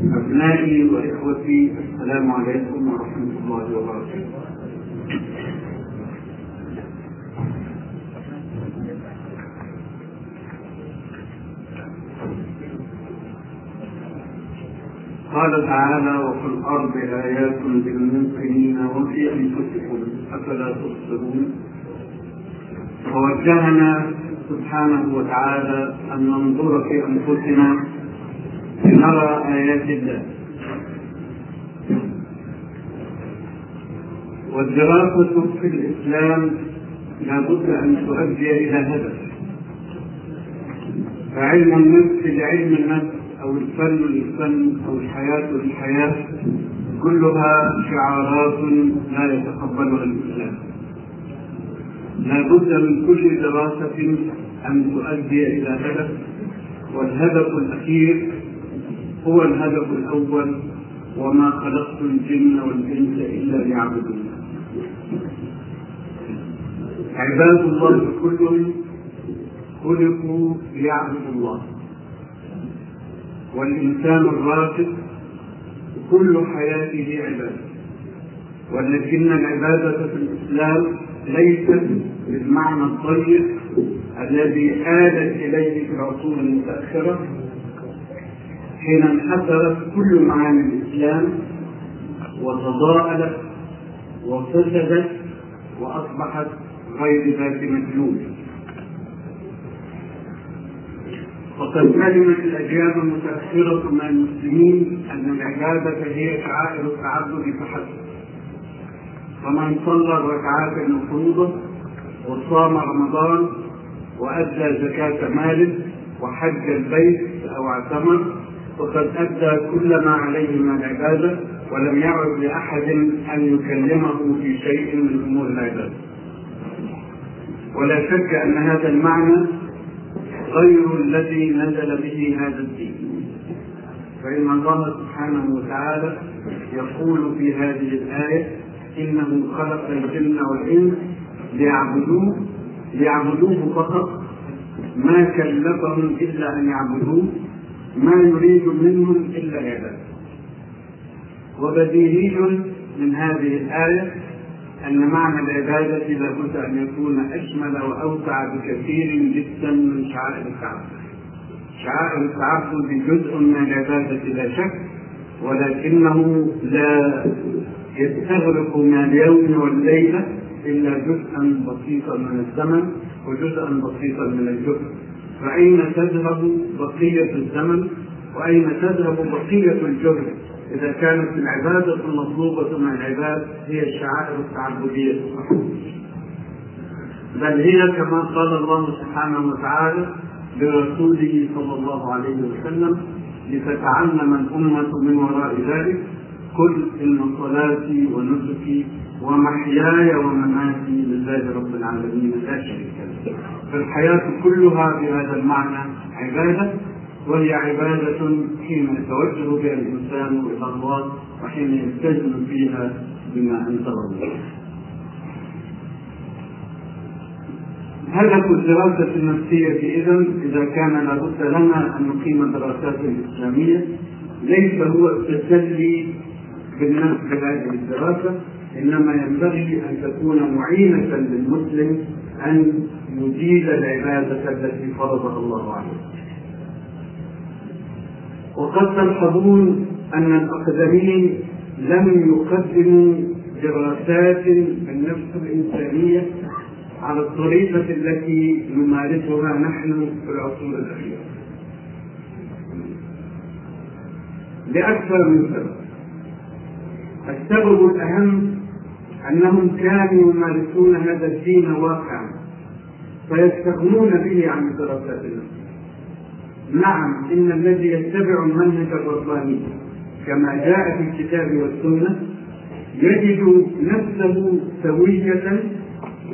أبنائي وإخوتي السلام عليكم ورحمة الله وبركاته. قال تعالى وفي الأرض آيات للموقنين وفي أنفسكم أفلا تبصرون؟ فوجهنا سبحانه وتعالى أن ننظر في أنفسنا لنرى آيات الله والدراسة في الإسلام لابد أن تؤدي إلى هدف. فعلم النفس لعلم النفس أو الفن للفن أو الحياة للحياة كلها شعارات لا يتقبلها الإسلام. لا بد من كل دراسة أن تؤدي إلى هدف والهدف الأخير هو الهدف الأول وما خلقت الجن والإنس إلا ليعبدون. عباد الله كلهم خلقوا ليعبدوا الله. والإنسان الراشد كل حياته عبادة. ولكن العبادة في الإسلام ليست بالمعنى الطيب الذي آلت إليه العصور المتأخرة حين انحسرت كل معاني الإسلام وتضاءلت وفسدت وأصبحت غير ذات مجنون وقد علمت الأجيال المتأخرة من المسلمين أن العبادة هي شعائر التعبد فحسب. فمن صلى الركعات المفروضة وصام رمضان وأدى زكاة ماله وحج البيت أو اعتمر فقد أدى كل ما عليه من العبادة ولم يعد لأحد أن يكلمه في شيء من أمور العبادة. ولا شك أن هذا المعنى غير الذي نزل به هذا الدين. فإن الله سبحانه وتعالى يقول في هذه الآية إنه خلق الجن والإنس ليعبدوه ليعبدوه فقط. ما كلفهم إلا أن يعبدوه. ما يريد منهم إلا العبادة وبديهي من هذه الآية أن معنى العبادة لابد أن يكون أشمل وأوسع بكثير جدا من شعائر التعبد. شعائر التعبد جزء من العبادة لا شك ولكنه لا يستغرق من اليوم والليلة إلا جزءا بسيطا من الزمن وجزءا بسيطا من الجهد. فأين تذهب بقية الزمن؟ وأين تذهب بقية الجهد؟ إذا كانت العبادة المطلوبة من العباد هي الشعائر التعبدية. بل هي كما قال الله سبحانه وتعالى لرسوله صلى الله عليه وسلم لتتعلم الأمة من وراء ذلك قل إن صلاتي ونسكي ومحياي ومماتي لله رب العالمين لا شريك له. فالحياة كلها بهذا المعنى عبادة وهي عبادة حين يتوجه بها الإنسان إلى الله وحين يلتزم فيها بما أنزل الله. هدف الدراسة النفسية إذا إذا كان لابد لنا أن نقيم دراسات إسلامية ليس هو التسلي بالنفس بهذه الدراسة إنما ينبغي أن تكون معينة للمسلم أن يجيد العبادة التي فرضها الله عليه. وقد تلحظون أن الأقدمين لم يقدموا دراسات النفس الإنسانية على الطريقة التي نمارسها نحن في العصور الأخيرة. لأكثر من سبب. السبب الأهم أنهم كانوا يمارسون هذا الدين واقعا فيستغنون به عن النفسية. نعم إن الذي يتبع المنهج الرباني كما جاء في الكتاب والسنة يجد نفسه سوية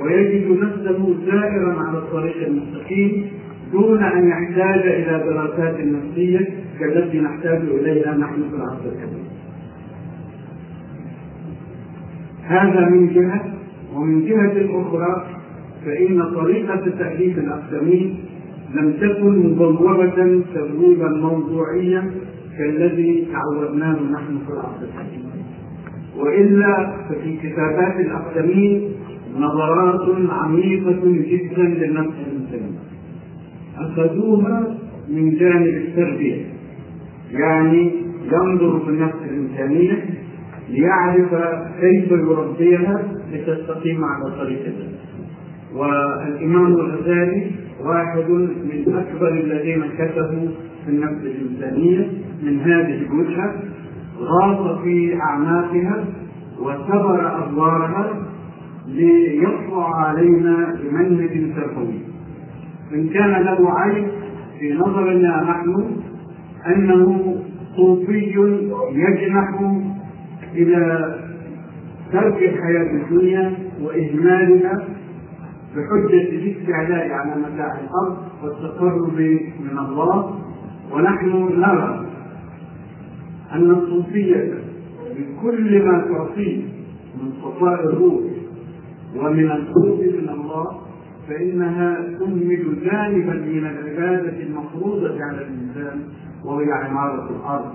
ويجد نفسه سائرا على الطريق المستقيم دون أن يحتاج إلى دراسات نفسية كالتي نحتاج إليها نحن في العصر الحديث. هذا من جهة ومن جهة أخرى فإن طريقة تأليف الأقدمين لم تكن مبوبة تبويبا موضوعيا كالذي تعودناه نحن في العصر الحديث وإلا ففي كتابات الأقدمين نظرات عميقة جدا للنفس الانسانيه أخذوها من جانب التربية يعني ينظر في النفس الانسانيه ليعرف كيف يربيها لتستقيم على طريقته والإمام الغزالي واحد من أكبر الذين كتبوا في النفس الإنسانية من هذه الوجهه غاص في أعماقها وسبر أدوارها ليطلع علينا بمنهج تربوي. إن كان له عيب في نظرنا نحن أنه صوفي يجنح إلى ترك الحياة الدنيا وإهمالها بحجة الاستعلاء على متاع الأرض والتقرب من الله ونحن نرى أن الصوفية بكل ما تعطيه من صفاء الروح ومن القرب من الله فإنها تهمل جانبا من العبادة المفروضة على الإنسان وهي عمارة الأرض.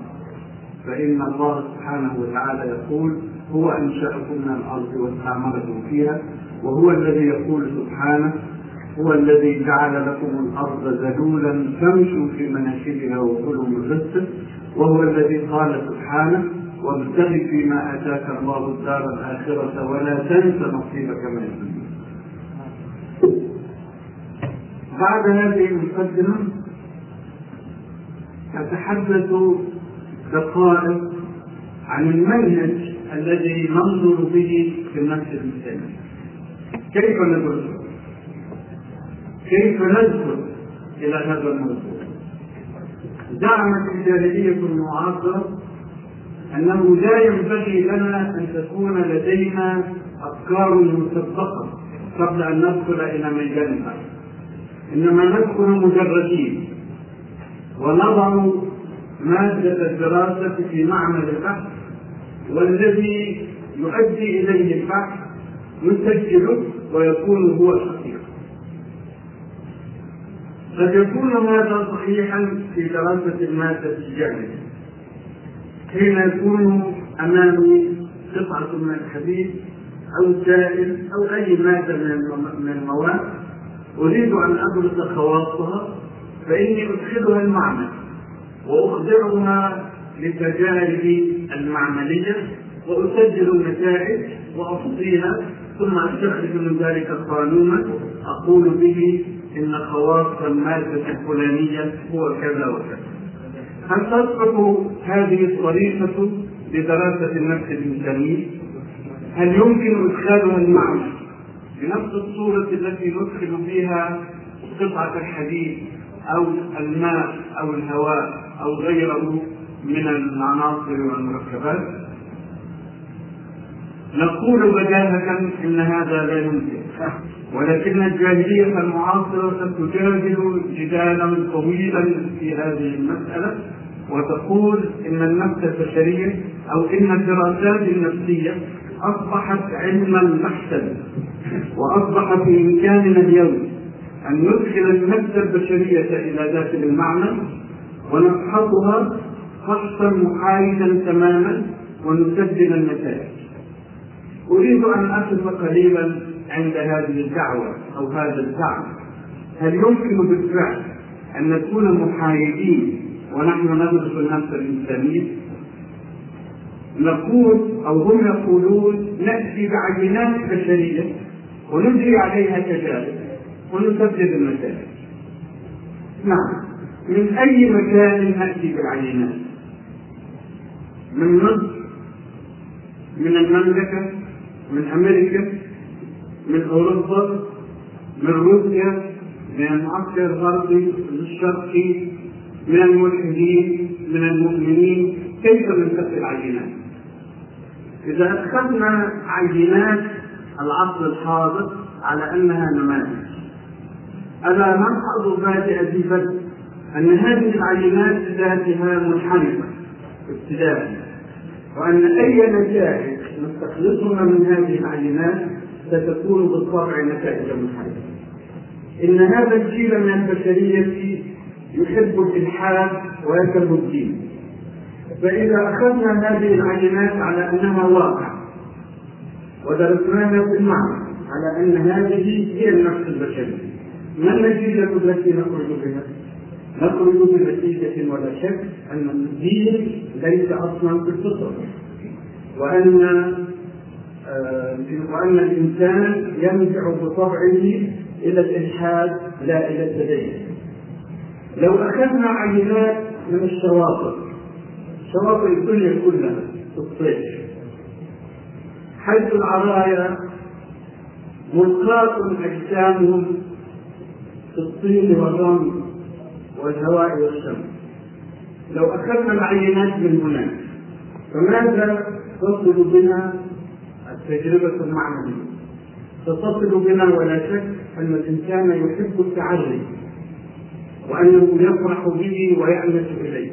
فإن الله سبحانه وتعالى يقول هو أنشأكم من الأرض واستعمركم فيها وهو الذي يقول سبحانه هو الذي جعل لكم الأرض ذلولا فامشوا في مناكبها وكلوا من رزقه وهو الذي قال سبحانه وابتغ فيما آتاك الله الدار الآخرة ولا تنس نصيبك من الدنيا. بعد هذه المقدمة اتحدث دقائق عن المنهج الذي ننظر به في النفس الانسانيه. كيف ندرس؟ كيف ندخل إلى هذا الموضوع؟ زعمت الجاهليه المعاصره أنه لا ينبغي لنا أن تكون لدينا أفكار مسبقه قبل أن ندخل إلى ميدان إنما ندخل مجردين ونضع مادة الدراسة في معمل البحث والذي يؤدي إليه البحث نسجله ويكون هو الحقيقة قد يكون هذا صحيحا في دراسه المادة الجامعة حين يكون أمامي قطعة من الحديد أو سائل أو أي مادة من المواد أريد أن ادرس خواصها فإني أدخلها المعمل واخضعها لتجاربي المعملية وأسجل النتائج وافصيها ثم أستخرج من ذلك قانونا أقول به إن خواص الماده الفلانيه هو كذا وكذا هل تصلح هذه الطريقة لدراسة النفس الإنسانية؟ هل يمكن إدخالها المعنى بنفس الصورة التي ندخل فيها قطعة الحديد أو الماء أو الهواء أو غيره من العناصر والمركبات؟ نقول بداهة إن هذا لا يمكن ولكن الجاهلية المعاصرة تجادل جدالا طويلا في هذه المسألة وتقول إن النفس البشريه أو إن الدراسات النفسية أصبحت علما بحتا واصبح في امكاننا اليوم أن ندخل النفس البشرية إلى داخل المعنى ونفحصها فحصا محايدا تماما ونسجل النتائج. أريد أن اقف قليلا عند هذه الدعوة أو هذا الزعم. هل يمكن بالفعل أن نكون محايدين ونحن ندرس النفس الإنسانية؟ نقول أو هم يقولون نأتي بعينات بشرية ونجري عليها تجارب ونسدد النتائج نعم. من أي مكان نأتي بالعينات؟ من مصر من المملكة؟ من أمريكا من أوروبا من روسيا من المعسكر الغربي الشرقي من الملحدين من المؤمنين كيف ننتقي العينات؟ إذا أخذنا عينات العصر الحاضر على أنها نماذج ألا نلحظ بادئ بدء أن هذه العينات ذاتها منحرفة ابتداء وأن أي نتائج نستخلصها من هذه العينات ستكون بالطبع نتائج منحرفة إن هذا الجيل من البشرية يحب الإلحاد ويكره الدين. فإذا أخذنا هذه العينات على أنها واقع ودرسناها في المعنى على أن هذه هي النفس البشرية ما النتيجة التي نخرج بها؟ نخرج بنتيجة ولا شك أن الدين ليس أصلا في الفطرة. وأن آه، وأن الإنسان ينزع بطبعه إلى الإلحاد لا إلى التدين. لو أخذنا عينات من الشواطئ شواطئ الدنيا كلها في الصيف حيث العرايا ملقاة أجسامهم في الطين والرمل والهواء والشمس. لو أخذنا العينات من هناك فماذا تصل بنا التجربة المعنوية؟ ستصل بنا ولا شك أن الإنسان يحب التعري وأنه يفرح به ويأنس إليه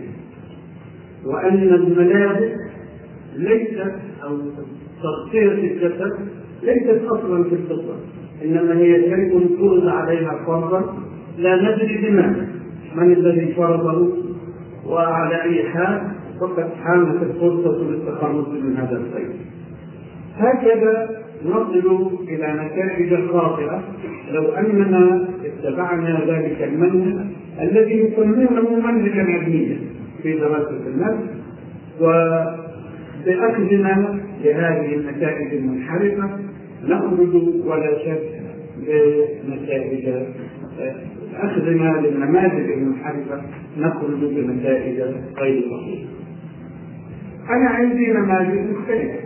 وأن الملابس ليست أو تغطية الجسد ليست أصلا في الفطرة إنما هي شيء فرض عليها فرضا لا ندري لماذا من الذي فرضه وعلى أي حال حانت الفرصة للتخلص من هذا الخير هكذا نصل إلى نتائج خاطئة لو أننا اتبعنا ذلك المنهج الذي يسمونه منهجا علميا في دراسة النفس وبأخذنا لهذه النتائج المنحرفة نخرج ولا شك بنتائج أخذنا للنماذج المنحرفة نخرج بنتائج غير صحيحة. أنا عندي نماذج مختلفة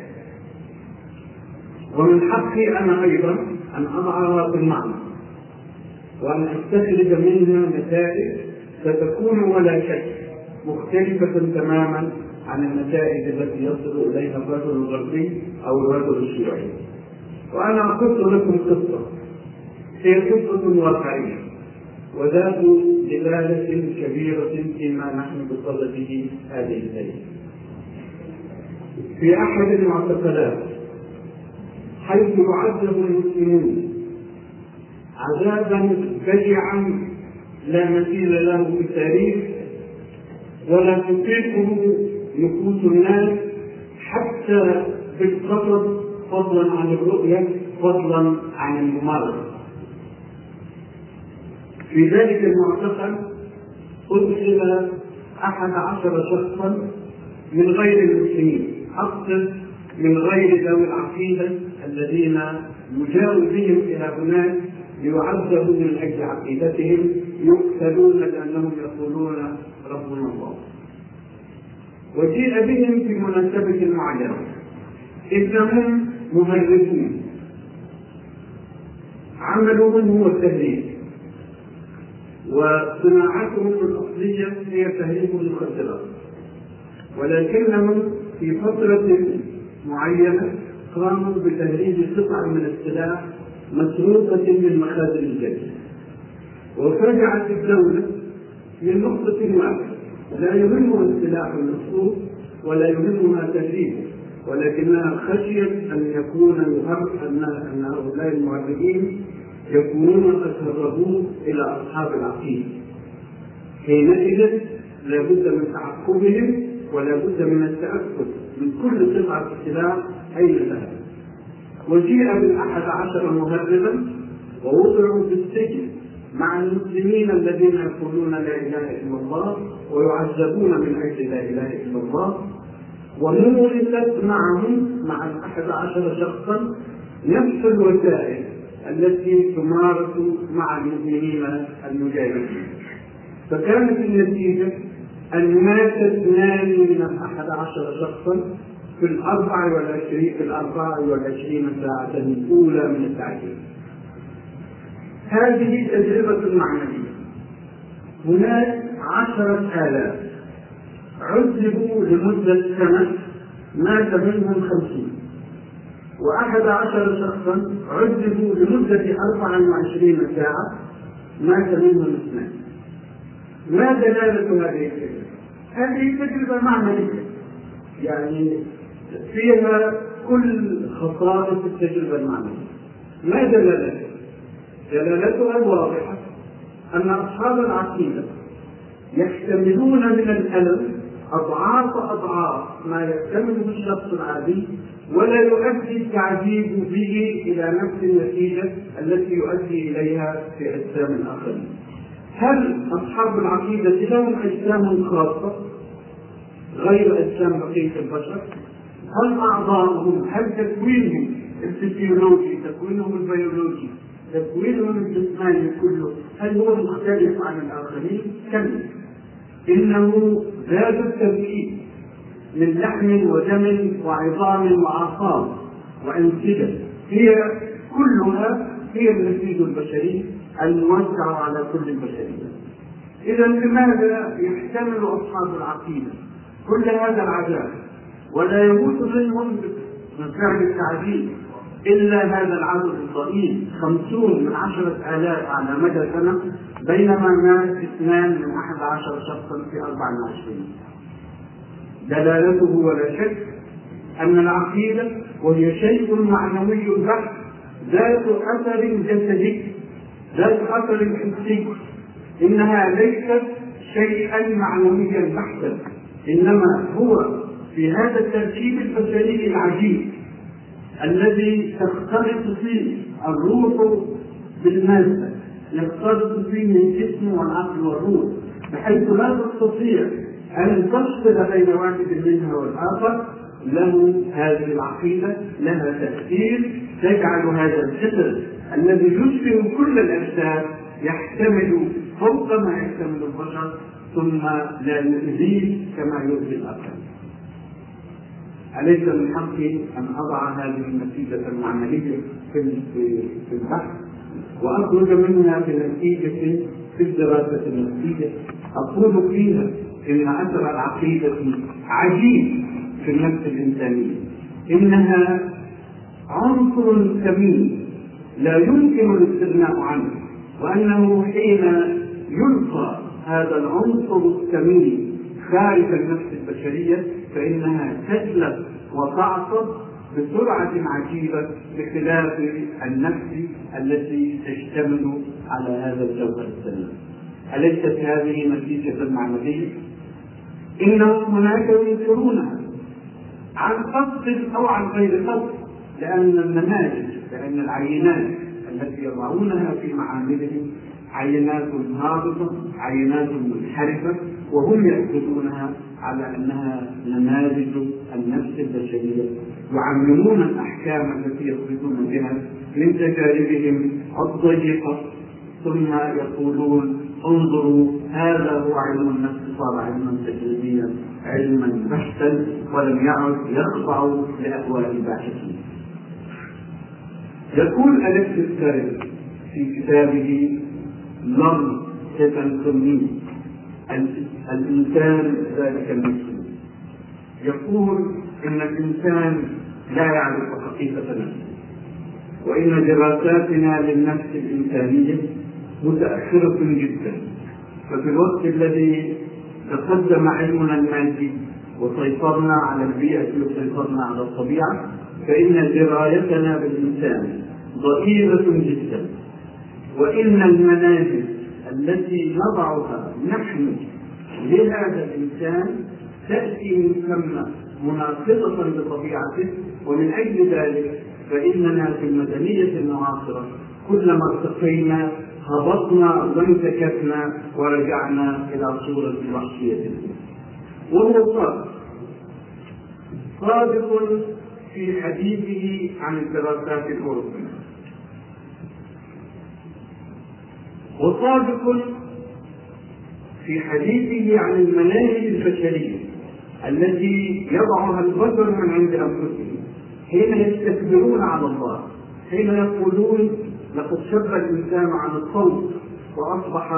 ومن حقي أنا أيضا أن أضعها في المعنى وأن أستخرج منها نتائج ستكون ولا شك مختلفة تماما عن النتائج التي يصل إليها الرجل الغربي أو الرجل الشيوعي. وأنا أقص لكم قصة هي قصة واقعية وذات دلالة كبيرة فيما نحن بصدده هذه الليلة. في أحد المعتقلات حيث يعذب المسلمون. عذابا بشعا لا مثيل له في التاريخ ولا تطيقه نفوس الناس حتى في القصد فضلا عن الرؤية فضلا عن الممارسة. في ذلك المعتقل أدخل أحد عشر شخصا من غير المسلمين. أقصد من غير ذوي العقيدة الذين يجاء بهم إلى هناك ليعذبوا من أجل عقيدتهم يقتلون لأنهم يقولون ربنا الله. وجيء بهم في مناسبة معينة. إنهم مهربون عملهم هو التهريب وصناعتهم الأصلية هي تهريب المخدرات. ولكنهم في فترة معينة قاموا بتهريب قطع من السلاح مسروقة من مخازن الجيش. وفجعت الدولة من نقطة واحدة. لا يهمها السلاح المسروق ولا يهمها تهريبه ولكنها خشيت أن يكون يهرب ان أن هؤلاء المهربين يكونون قد هربوه إلى أصحاب العقيده حينئذ لابد من تعقبهم ولا بد من التأكد من كل قطعة سلاح أين ذهب وجيء بالاحد عشر مهربا ووضعوا في السجن مع المسلمين الذين يقولون لا إله إلا الله ويعذبون من أجل لا إله إلا الله. ومورثت معهم مع الأحد عشر شخصا نفس الوسائل التي تمارس مع المؤمنين المجاهدين. فكانت النتيجة أن مات اثنان من الاحد عشر شخصا في الأربع والعشرين في الأربع والعشرين ساعة الأولى من التعجيل. هذه تجربة معنوية. هناك عشرة آلاف عذبوا لمدة سنة مات منهم خمسين. وأحد عشر شخصا عذبوا لمدة أربع وعشرين ساعة مات منهم اثنان. ما دلالة هذه التجربة؟ هذه تجربة معنوية يعني فيها كل خصائص التجربة المعنوية ما دلالتها؟ دلالتها الواضحة أن أصحاب العقيدة يحتملون من الألم أضعاف أضعاف ما يحتمله الشخص العادي ولا يؤدي التعذيب به إلى نفس النتيجة التي يؤدي إليها في اجسام الأخرين. هل أصحاب العقيدة لهم اجسام خاصه غير اجسام بقيه البشر؟ هل أعضاؤهم هل تكوينهم الفسيولوجي تكوينهم البيولوجي تكوينهم الجسماني كله هل هو مختلف عن الآخرين؟ كلا إنه زاد التركيب من لحم ودم وعظام واعصاب وأنسجة هي كلها هي النسيج البشري الموزع على كل البشرية. إذا لماذا يحتمل أصحاب العقيدة كل هذا العذاب ولا يموت منهم من فعل التعذيب إلا هذا العدد الضئيل خمسون من عشرة آلاف على مدى سنة بينما مات اثنان من أحد عشر شخصا في أربع وعشرين. دلالته ولا شك أن العقيدة وهي شيء معنوي بحت ذات أثر جسدي. ذات أثر حسي إنها ليست شيئا معنويا بحتا إنما هو في هذا التركيب البشري العجيب الذي تختلط فيه الروح بالمادة يختلط فيه الجسم والعقل والروح بحيث لا تستطيع أن تفصل بين واحد منها والآخر. له هذه العقيدة لها تأثير تجعل هذا الجسد الذي يشبه كل الأجساد يحتمل فوق ما يحتمل البشر ثم لا يؤذيه كما يؤذي الآخر أليس من حقي أن أضع هذه النتيجة العملية في البحث؟ وأخرج منها بنتيجة في الدراسة النفسية. أقول فيها إن أثر العقيدة عجيب في النفس الإنسانية. إنها عنصر ثمين لا يمكن الاستغناء عنه وأنه حين يلقى هذا العنصر الثمين خارج النفس البشرية فإنها تجلب وتعصب بسرعة عجيبة بخلاف النفس التي تشتمل على هذا الجوهر السليم. أليست هذه نتيجة عملية؟ إنهم هناك ينكرونها عن قصد أو عن غير قصد لأن النماذج لأن العينات التي يضعونها في معاملهم عينات هابطة عينات منحرفة وهم يأخذونها على أنها نماذج النفس البشرية يعممون الأحكام التي يخرجون بها من تجاربهم الضيقة ثم يقولون انظروا هذا هو علم النفس صار علما تجريبيا علما بحتا ولم يعد يخضع لاهواء الباحثين. يقول الكسس في كتابه لم تتنسمي الإنسان ذلك المسلم يقول إن الإنسان لا يعرف حقيقة نفسه. وإن دراساتنا للنفس الإنسانية متأخرة جدا. ففي الوقت الذي تقدم علمنا المادي وسيطرنا على البيئة وسيطرنا على الطبيعة فإن درايتنا بالإنسان ضئيلة جدا. وإن المنازل التي نضعها نحن لهذا الإنسان تأتي من ثم مناقضة لطبيعته ومن أجل ذلك فإننا في المدنية المعاصرة كلما ارتقينا هبطنا وانتكسنا ورجعنا إلى صورة وحشية وهو صادق صادق في حديثه عن الدراسات الأوروبية وصادق في حديثه عن المناهج البشرية التي يضعها البشر من عند أنفسهم. حين يستكبرون على الله حين يقولون لقد شب الإنسان عن الطوق وأصبح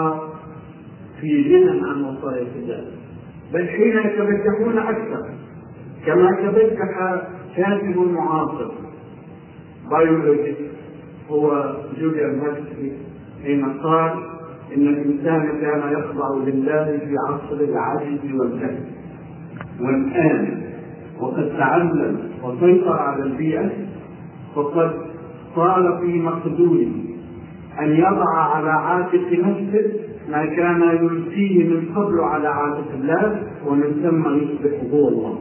في غنى عن وصايا الكتاب بل حين يتبجحون أكثر كما تبجح كاتب معاصر بايولوجي هو جوليان هاكسلي حين قال ان الانسان كان يخضع لله في عصر العجز والجهل والان وقد تعلم وسيطر على البيئه فقد صار في مقدوره ان يضع على عاتق نفسه ما كان يلقيه من قبل على عادة الله ومن ثم يصبح هو الله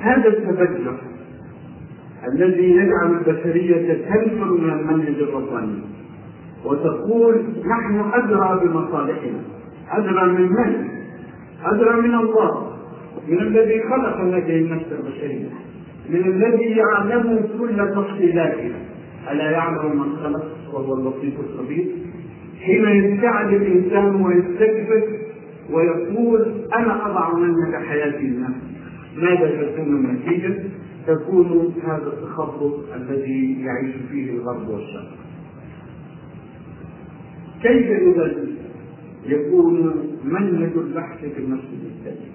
هذا التبجح الذي يجعل البشرية تنفر من المنهج الرباني وتقول نحن أدرى بمصالحنا أدرى من من؟ أدرى من الله من الذي خلق هذه النفس البشرية من الذي يعلم كل تفصيلاتها ألا يعلم من خلق وهو اللطيف الخبير؟ حين يستعد الإنسان ويستكبر ويقول أنا أضع منهج حياتي لنفسي. ماذا تكون النتيجة؟ تكون هذا التخبط الذي يعيش فيه الغرب والشرق. كيف إذا يكون منهج البحث في النفس الإنساني؟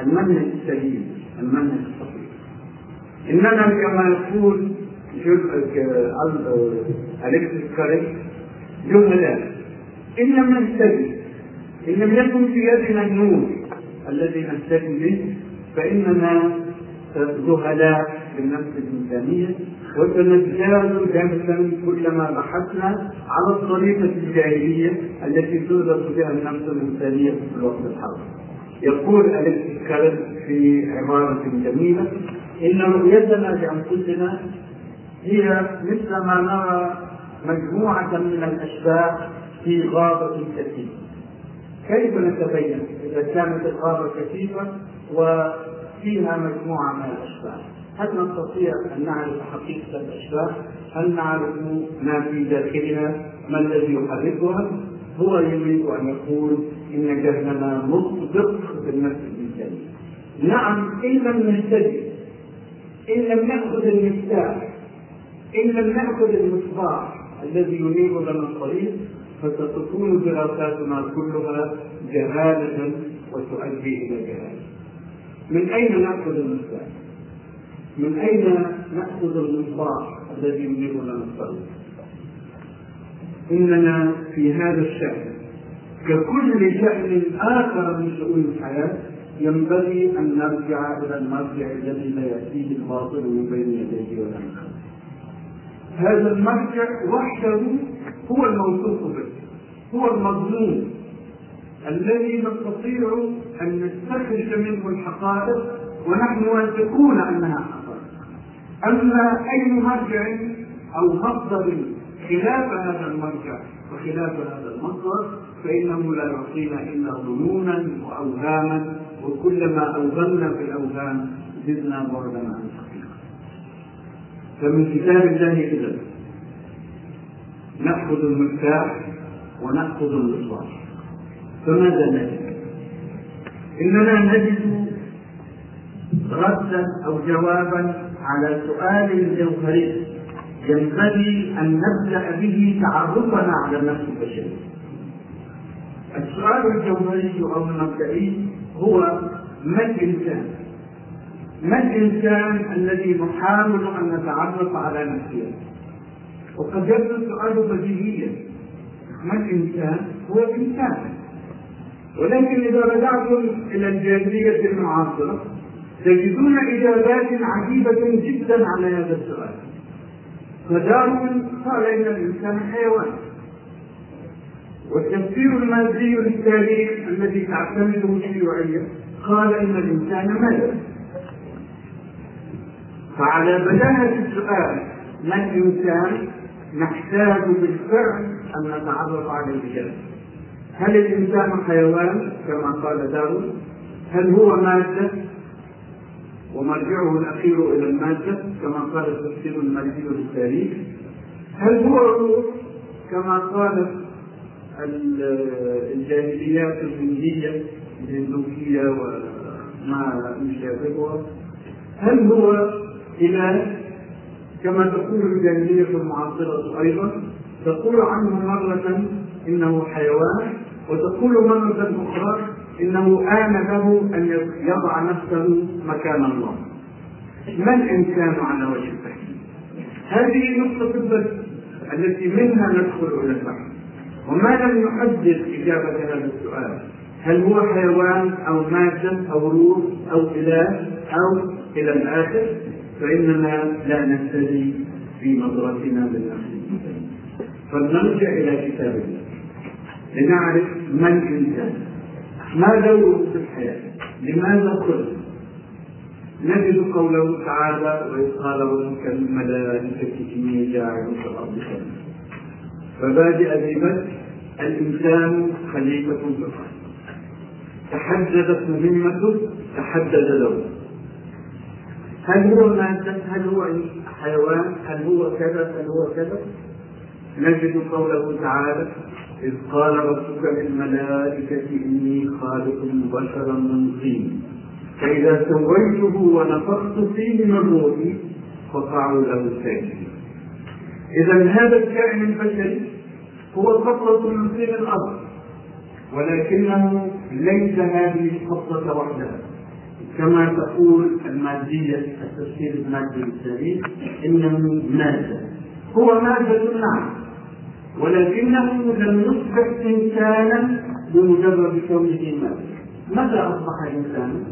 المنهج السليم، المنهج الصحيح. إننا كما يقول أليكسيس كاريك جهلاء إن لم نهتدي إن لم يكن في يدنا النور الذي نهتدي به فإننا جهلاء بالنفس الإنسانية وسنزداد جهلا كلما بحثنا على الطريقة الجاهلية التي تدرس بها النفس الإنسانية في الوقت الحاضر. يقول كارل في عبارة جميلة إن رؤيتنا لأنفسنا هي مثل ما نرى مجموعة من الأشباح في غابة كثيفة. كيف نتبين إذا كانت الغابة كثيفة وفيها مجموعة من الأشباح؟ هل نستطيع أن نعرف حقيقة الأشباح؟ هل نعرف ما في داخلها؟ ما الذي يحركها؟ هو يريد أن يقول إن جهلنا مصدق بالنفس الإنسانية. نعم إن لم نهتدي إن لم نأخذ المفتاح إن لم نأخذ المصباح الذي ينير لنا الطريق فستكون دراساتنا كلها جهالة وتؤدي إلى جهالة. من أين نأخذ المفتاح؟ من أين نأخذ المصباح الذي لنا الطريق؟ إننا في هذا الشأن ككل شأن آخر من شؤون الحياة ينبغي أن نرجع إلى المرجع الذي لا يأتيه الباطل من بين يديه ولا من خلفه. هذا المرجع وحده هو الموثوق به هو المضمون الذي نستطيع أن نستخرج منه الحقائق ونحن واثقون أنها حقائق. أما أي مرجع أو مصدر خلاف هذا المرجع وخلاف هذا المصدر فإنه لا يعطينا إلا ظنونا وأوهاما وكلما أوهمنا في الأوهام زدنا بعدا عن الحقيقة فمن كتاب الله إذا نأخذ المفتاح ونأخذ المصباح فماذا نجد؟ إننا نجد ردا أو جوابا على سؤال جوهري ينبغي أن نبدأ به تعرفنا على النفس البشرية. السؤال الجوهري أو المبدئي هو ما الإنسان؟ ما الإنسان الذي نحاول أن نتعرف على نفسنا؟ وقد يبدو السؤال بديهيا ما الإنسان؟ هو إنسان. ولكن إذا رجعتم إلى الجاهلية المعاصرة تجدون إجابات عجيبة جدا على هذا السؤال. فداروين قال إن الإنسان حيوان. والتفسير المادي للتاريخ الذي تعتمده الشيوعية قال إن الإنسان ملك فعلى بداهة السؤال ما الإنسان؟ نحتاج بالفعل أن نتعرف على الإجابة هل الإنسان حيوان كما قال داروين هل هو مادة؟ ومرجعه الأخير إلى المادة كما قال التفسير المادي للتاريخ هل هو روح كما قالت الجاهليات الهندية الهندوكية وما يشابهها. هل هو إله؟ كما تقول الجاهلية المعاصرة أيضا تقول عنه مرة إنه حيوان وتقول مرة أخرى إنه آن له أن يضع نفسه مكان الله. ما الإنسان على وجه التحديد هذه نقطة البحث التي منها ندخل إلى البحث وما لم يحدد إجابة هذا السؤال؟ هل هو حيوان أو مادة أو روح أو إله أو إلى الآخر؟ فإننا لا نهتدي في نظرتنا للأخير فلنرجع إلى كتاب الله. لنعرف من الإنسان. ما دوره في الحياة. لماذا خلق نجد قوله تعالى وإذ قال ربك للملائكة إني جاعل في الأرض خليفة. فبادئ ببدء الإنسان خليفة في الأرض تحددت مهمته تحدد له. هل هو مادة؟ هل هو حيوان؟ هل هو كذا؟ هل هو كذا؟ نجد قوله تعالى إذ قال ربك للملائكة إني خالق بشرا من طين فإذا سويته ونفخت فيه من روحي فقعوا له ساجدين إذا هذا الكائن البشري هو قطرة من طين الأرض ولكنه ليس هذه القطرة وحدها كما تقول المادية التفسير المادي السليم إنه مادة. هو مادة نعم. ولكنه لم يصبح إنسانا بمجرد كونه مادة. متى أصبح إنسانا؟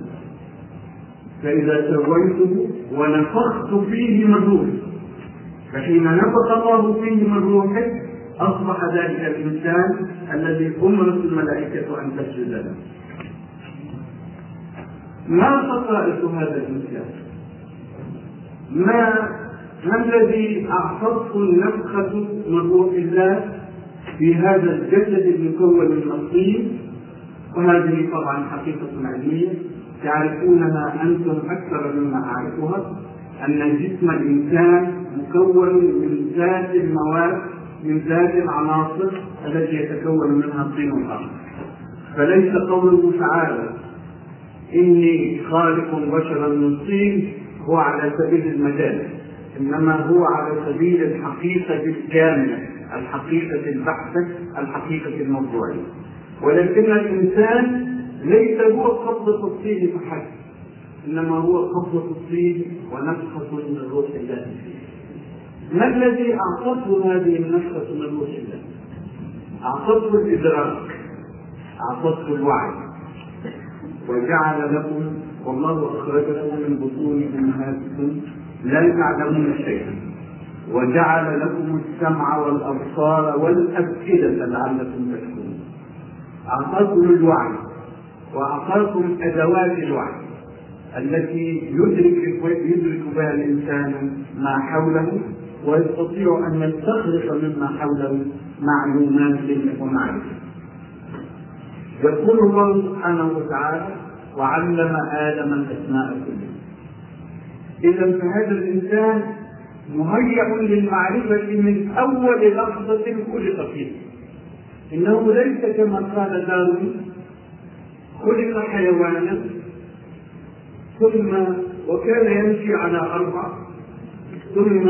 فإذا سويته ونفخت فيه من روحي فحين نفخ الله فيه من روحه أصبح ذلك الإنسان الذي أمرت الملائكة أن تسجد له. ما خصائص هذا الإنسان؟ ما ما الذي أعطته النفخة من روح الله في هذا الجسد المكون من الطين وهذه طبعا حقيقة علمية. تعرفونها أنتم أكثر مما أعرفها أن جسم الإنسان مكون من ذات المواد من ذات العناصر التي يتكون منها الطين والأرض فليس قوله تعالى إني خالق بشرا من طين هو على سبيل المجال إنما هو على سبيل الحقيقة الكاملة الحقيقة البحثة الحقيقة الموضوعية ولكن الإنسان ليس هو قبضة الطين فحسب إنما هو قبضة الطين ونفخة من روح الله. ما الذي أعطته هذه النفخة من روح الله؟ أعطته الإدراك أعطته الوعي. وجعل لكم والله أخرجكم من بطون أمهاتكم لا تعلمون شيئا. وجعل لكم السمع والأبصار والأفئدة لعلكم تشكرون. أعطاكم الوعي وأعطاكم أدوات الوعي التي يدرك يدرك بها الإنسان ما حوله ويستطيع أن يستخلص مما حوله معلومات ومعرفة. يقول الله سبحانه وتعالى وعلم آدم الأسماء كلها. إذا فهذا الإنسان مهيأ للمعرفة من أول لحظة خلق فيها إنه ليس كما قال داروين خلق حيوانا ثم وكان يمشي على أربع ثم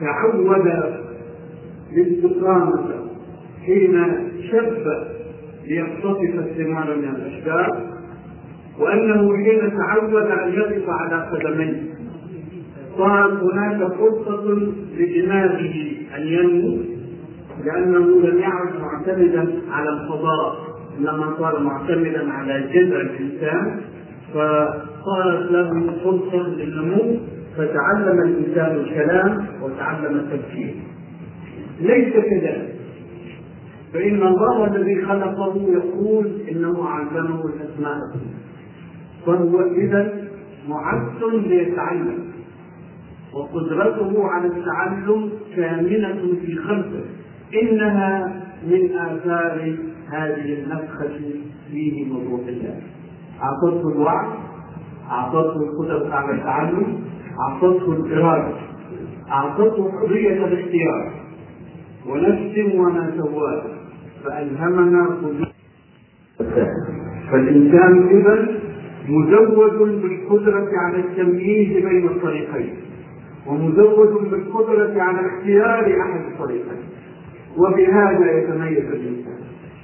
تعود الاستقامة حين شب ليقتطف الثمار من الأشجار. وأنه حين تعود أن يقف على قدميه. صار هناك فرصة لدماغه أن ينمو لأنه لم يعد معتمدا على الفضاء إنما صار معتمدا على جذع الإنسان فصارت له فرصة للنمو فتعلم الإنسان الكلام وتعلم التفكير. ليس كذلك. فإن الله الذي خلقه يقول إنه علمه الأسماء. فهو إذا معد ليتعلم وقدرته على التعلم كامنة في خلقه. إنها من آثار هذه النفخة فيه من روح الله. أعطته الوعي أعطته القدرة على التعلم أعطته الإرادة أعطته حرية الاختيار. ونفس وما سواه فألهمنا فجور فالإنسان إذا مزود بالقدرة على التمييز بين الطريقين ومزود بالقدرة على اختيار أحد الطريقين. وبهذا يتميز الإنسان.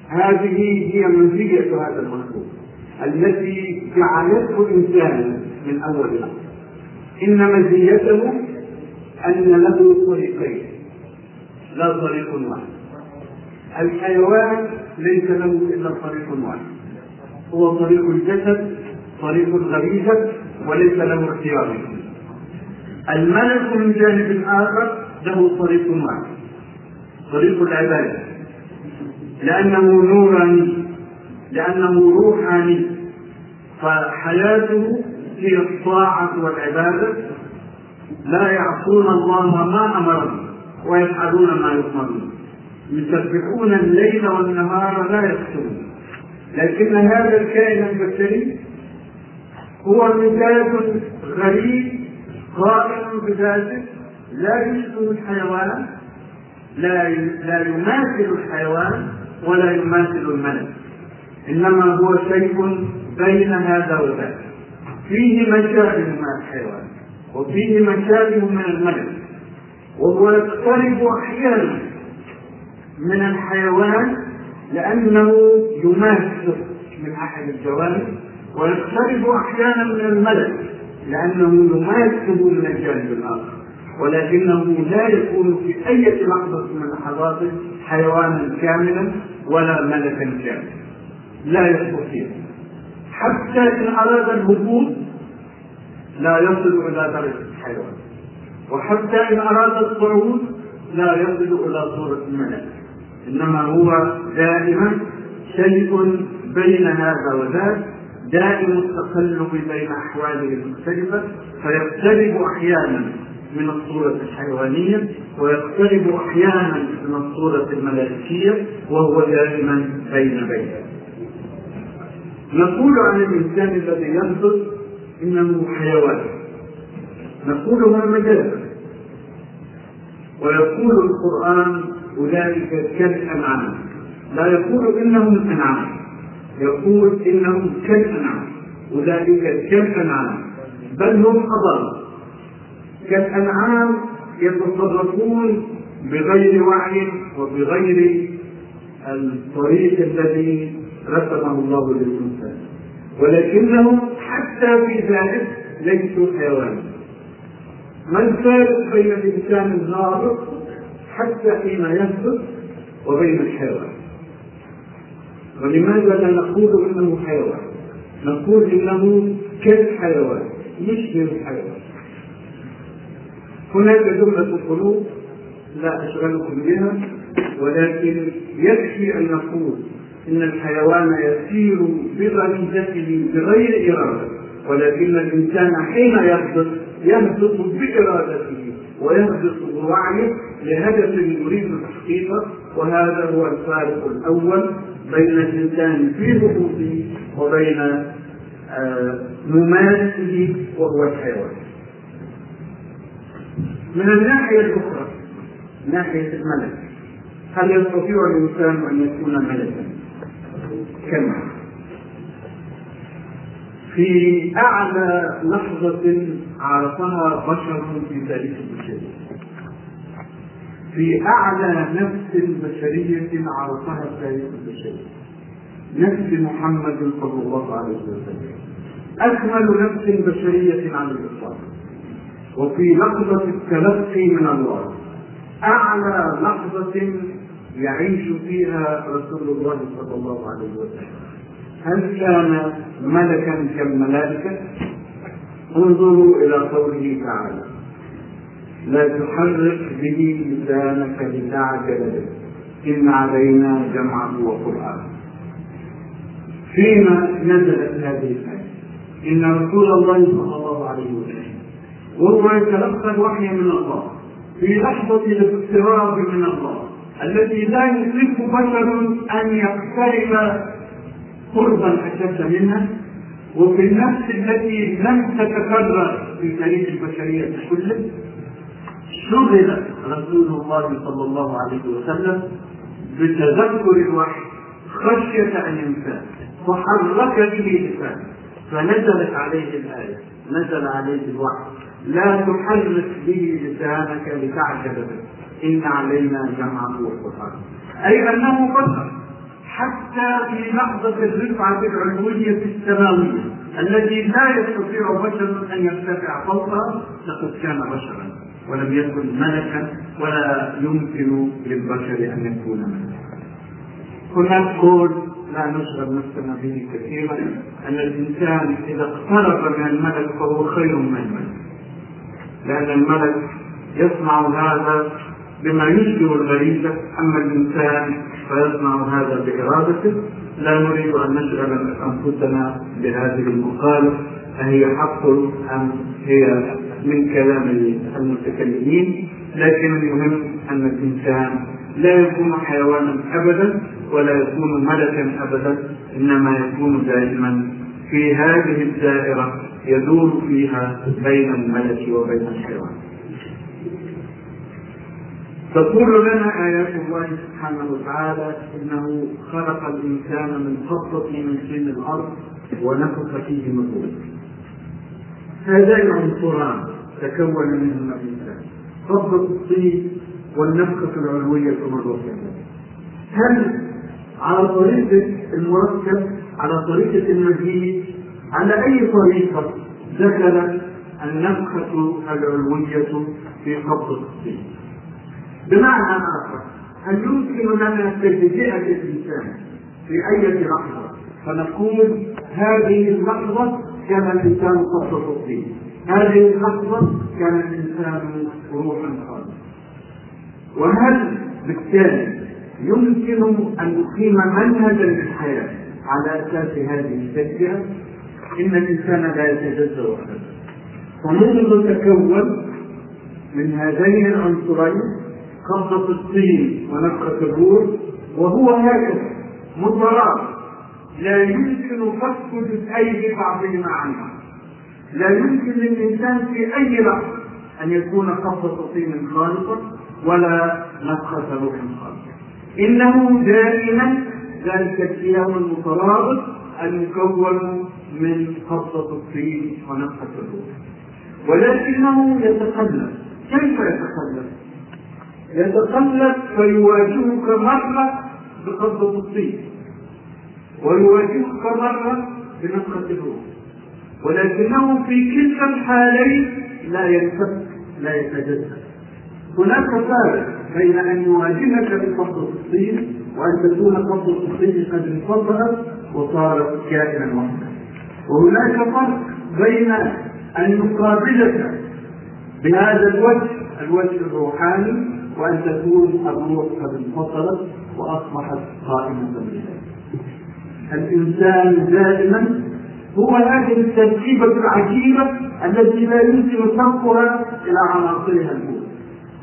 هذه هي مزية هذا المخلوق التي جعلته إنسانا من أول الأمر إن مزيته أن له طريقين لا طريق واحد. الحيوان ليس له إلا طريق واحد هو طريق الجسد طريق الغريزة وليس له اختيار. الملك من جانب آخر له طريق واحد طريق العبادة لأنه نوراني لأنه روحاني. فحياته هي الطاعة والعبادة. لا يعصون الله ما أمرهم ويفعلون ما يؤمرون. يسبحون الليل والنهار لا يفترون. لكن هذا الكائن البشري هو مثال غريب قائم بذاته لا يشبه الحيوان لا لا يماثل الحيوان ولا يماثل الملك. إنما هو شيء بين هذا وذاك. فيه مشابه من الحيوان وفيه مشابه من الملك. وهو يقترب أحيانا من الحيوان لأنه يماثل من أحد الجوانب. ويقترب أحيانا من الملك لأنه يماثل من الجانب الآخر ولكنه لا يكون في أي لحظة من لحظاته حيوانا كاملا ولا ملكا كاملا. لا يستطيع حتى إن أراد الهبوط لا يصل إلى درجة الحيوان. وحتى إن أراد الصعود لا يصل إلى صورة الملك. إنما هو دائما شيء بين هذا وذاك دائم التقلب بين احواله المختلفه فيقترب أحيانا من الصورة الحيوانية ويقترب أحيانا من الصورة الملائكية وهو دائما بين بين. نقول عن الإنسان الذي ينطق إنه حيوان. نقولها مجازا ويقول القرآن أولئك كالأنعام. لا يقول إنهم أنعام. يقول إنهم كالأنعام أولئك كالأنعام بل هم أضل. كالأنعام يتصرفون بغير وعي وبغير الطريق الذي رسمه الله للإنسان. ولكنهم حتى في ذلك ليسوا حيوانا. ما الفارق بين الإنسان الناطق حتى حين يهبط وبين الحيوان؟ ولماذا لا نقول إنه حيوان؟ نقول إنه كالحيوان يشبه الحيوان هناك جملة القلوب لا أشغلكم بها ولكن يكفي أن نقول إن الحيوان يسير بغريزته بغير إرادة ولكن الإنسان حين يهبط يهبط بإرادته ويهبط بوعيه لهدف يريد تحقيقه وهذا هو الفارق الأول. بين الإنسان في هبوطه وبين ممارسه وهو الحيوان. من الناحية الأخرى ناحية الملك هل يستطيع الإنسان أن يكون ملكا؟ كما. في أعلى لحظة عرفها بشر في تاريخ البشرية. في أعلى نفس بشرية عرفها تاريخ البشرية نفس محمد صلى الله عليه وسلم. أكمل نفس بشرية على الإطلاق. وفي لحظة التلقي من الله أعلى لحظة يعيش فيها رسول الله صلى الله عليه وسلم. هل كان ملكا كالملائكة؟ انظروا إلى قوله تعالى لا تحرك به لسانك لتعجل به. إن علينا جمعه وقرآنه فيما نزلت هذه الآية. إن رسول الله صلى الله عليه وسلم وهو يتلقى الوحي من الله. في لحظة الاقتراب من الله. التي لا يطيق بشر أن يقترب قربا أشد منها. وفي النفس التي لم تتكرر في تاريخ البشرية كله. شغل رسول الله صلى الله عليه وسلم بتذكر الوحي خشية أن ينساه فحرك به لسانه فنزلت عليه الآية نزل عليه الوحي. لا تحرك به لسانك لتعجل به. إن علينا جمعه وقرآنه أي أنه بشر حتى في لحظة الرفعة العلوية السماوية التي لا يستطيع بشر أن يرتفع فوقها لقد كان بشرا ولم يكن ملكا ولا يمكن للبشر أن يكون ملكا. هناك قول لا نشغل نفسنا به كثيرا أن الإنسان إذا اقترب من الملك فهو خير من الملك. لأن الملك يصنع هذا بما يشبه الغريزة أما الإنسان فيصنع هذا بإرادته. لا نريد أن نشغل أنفسنا بهذه المقالة. أهي حق أم هي من كلام المتكلمين؟ لكن المهم أن الإنسان لا يكون حيوانا أبدا ولا يكون ملكا أبدا إنما يكون دائما في هذه الدائرة يدور فيها بين الملك وبين الحيوان. تقول لنا آيات الله سبحانه وتعالى إنه خلق الإنسان من خطة من سن الأرض ونفخ فيه من روحه هذان عنصران تكون منهما الإنسان. خطة الطين والنفخة العلوية من روحه هل على طريقة المركب على طريقة المزيد على أي طريقة دخلت النفخة العلوية في قبضة الطين؟ بمعنى آخر هل يمكن لنا تجزئة الإنسان في أي لحظة؟ فنقول هذه اللحظة كان الإنسان قبضة الطين هذه اللحظة كان الإنسان روحا خالصة وهل بالتالي يمكن أن نقيم منهجا للحياة على أساس هذه التجزئة إن الإنسان لا يتجزأ أبدا. فمنذ تكون من هذين العنصرين قبضة الطين ونفخة الروح وهو هكذا مضطرات لا يمكن فك جزئي بعضهما عنها. لا يمكن للإنسان في أي لحظة أن يكون قبضة طين خالصة ولا نفخة روح خالصة إنه دائما ذلك الكيان المترابط المكون من قبضة الطين ونفخة الروح. ولكنه يتقلب كيف يتقلب؟ يتقلب فيواجهك مرة بقبضة الطين ويواجهك مرة بنفخة الروح. ولكنه في كلتا الحالين لا ينفك لا يتجدد هناك فرق بين أن يواجهك بقبضة الطين وأن تكون قبضة الطين قد انفصلت وصارت كائنا واحدا. وهناك فرق بين أن يقابلك بهذا الوجه الوجه الروحاني وأن تكون الروح قد انفصلت وأصبحت قائمة بالله. الإنسان دائما هو هذه التركيبه العجيبة التي لا يمكن صرفها إلى عناصرها الأولى.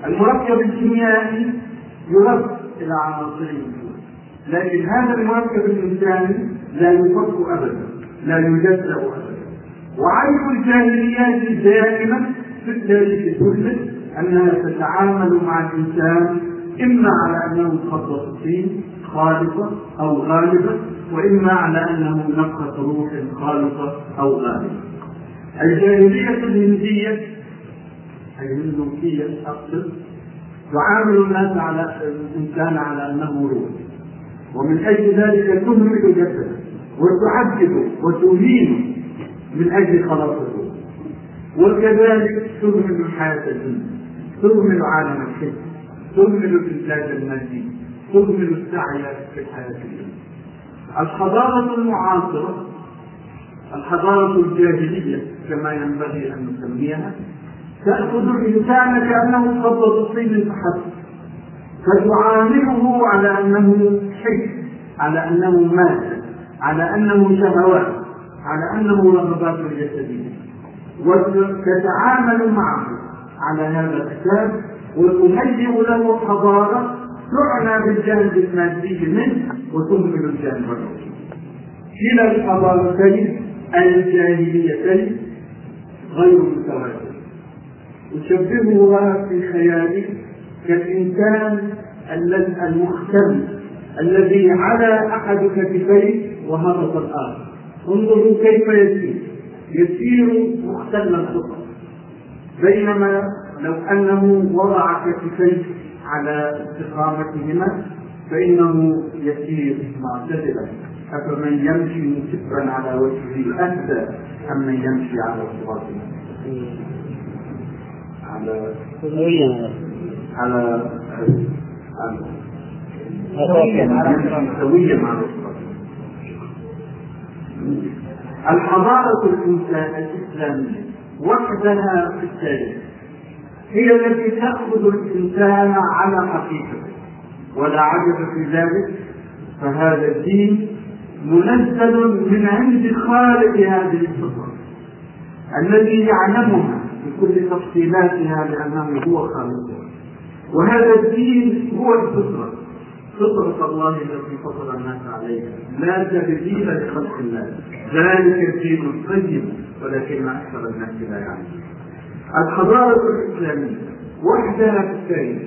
المركب الكيميائي يرد إلى عناصره الأولى. لكن هذا المركب الإنساني لا يفك ابدا لا يجزأ ابدا. وعيب الجاهليات دائما في التاريخ كله انها تتعامل مع الإنسان إما على أنه خطوه الطين خالصة أو غالبة وإما على أنه نفخة روح خالصة أو غالبة. الجاهلية الهندية الهندوسيه اقصد تعامل الناس على الإنسان على أنه روح. ومن أجل ذلك تهمل جسده وتعذبه وتهينه من أجل خلاص الروح. وكذلك تهمل الحياة الدنيا. تهمل عالم الحس تهمل الانتاج المادي تهمل السعي في الحياة الدنيا. الحضارة المعاصرة الحضارة الجاهلية كما ينبغي أن نسميها تأخذ الانسان كانه قبضه الطين فحسب فتعامله على أنه حس على أنه ماده على أنه شهوات على أنه رغبات جسديه وتتعامل معه. على هذا الاساس وتهيئ له حضارة تعنى بالجانب المادي منه وتهمل الجانب الروحي. كلا الحضارتين الجاهليتين غير متوازنة. أشبهها في خيالي كالإنسان المختل الذي على أحد كتفيه وهبط الآخر. انظروا كيف يسير. يسير مختل الخطى بينما لو أنه وضع كتفيه على استقامتهما فإنه يسير معتدلا. أفمن يمشي مسبا على وجهه أهدى أم من يمشي على صراط على على على سويا مع الحضارة الإنسان الإسلامية وحدها في التاريخ. هي التي تأخذ الإنسان على حقيقته. ولا عجب في ذلك فهذا الدين منزل من عند خالق هذه الفطرة. الذي يعلمها بكل تفصيلاتها لأنه هو خالقها. وهذا الدين هو الفطرة. فطرة الله التي فطر الناس عليها. لا تبديل لخلق الله. ذلك الدين القيم ولكن أكثر الناس لا يعلمون. الحضارة الإسلامية وحدها في التاريخ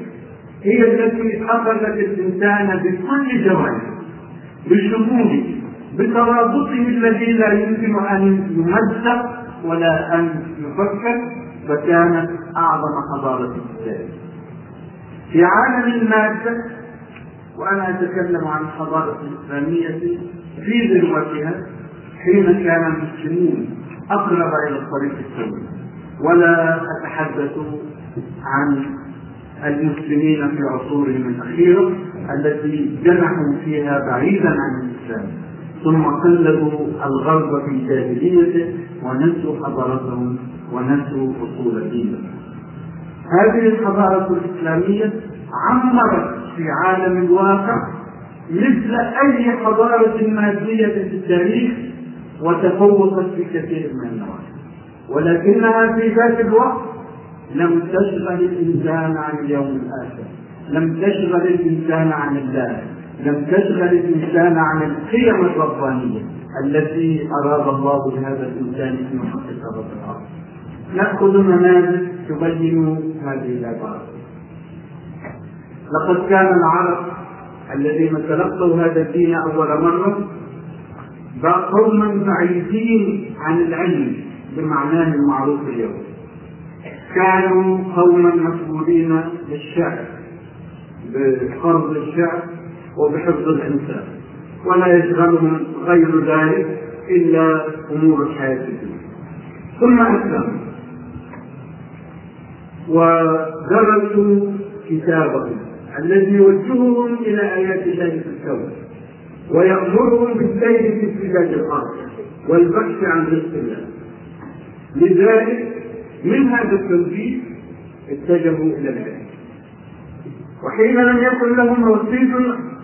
هي التي أخذت الإنسان بكل جوانب بشموله بترابطه الذي لا يمكن أن يمزق ولا أن يفكر فكانت أعظم حضارة الإسلام في عالم المادة وأنا أتكلم عن الحضارة الإسلامية في ذروتها حين كان المسلمون أقرب إلى الطريق السوي ولا أتحدث عن المسلمين في عصورهم الأخيرة التي جنحوا فيها بعيدا عن الإسلام. ثم قلدوا الغرب في جاهليته ونسوا حضارتهم ونسوا أصول دينهم. هذه الحضارة الإسلامية عمرت في عالم الواقع مثل أي حضارة مادية في التاريخ وتفوقت في كثير من النواحي. ولكنها في ذات الوقت لم تشغل الإنسان عن اليوم الآخر لم تشغل الإنسان عن الله لم تشغل الإنسان عن القيم الربانية التي أراد الله بهذا الإنسان في محقق رب الأرض نأخذ نماذج تبين هذه العبارة. لقد كان العرب الذين تلقوا هذا الدين أول مرة قوما بعيدين عن العلم بمعناه المعروف اليوم. كانوا قوما مسؤولين بالشعر بفرض الشعر وبحفظ الانسان ولا يشغلهم غير ذلك إلا أمور الحياة الدنيا ثم أسلموا. ودرسوا كتابهم. الذي يوجههم إلى آيات الله في الكون ويأمرهم بالسير في اتجاه الأرض والبحث عن رزق الله. لذلك من هذا التوجيه اتجهوا إلى العلم. وحين لم يكن لهم رصيد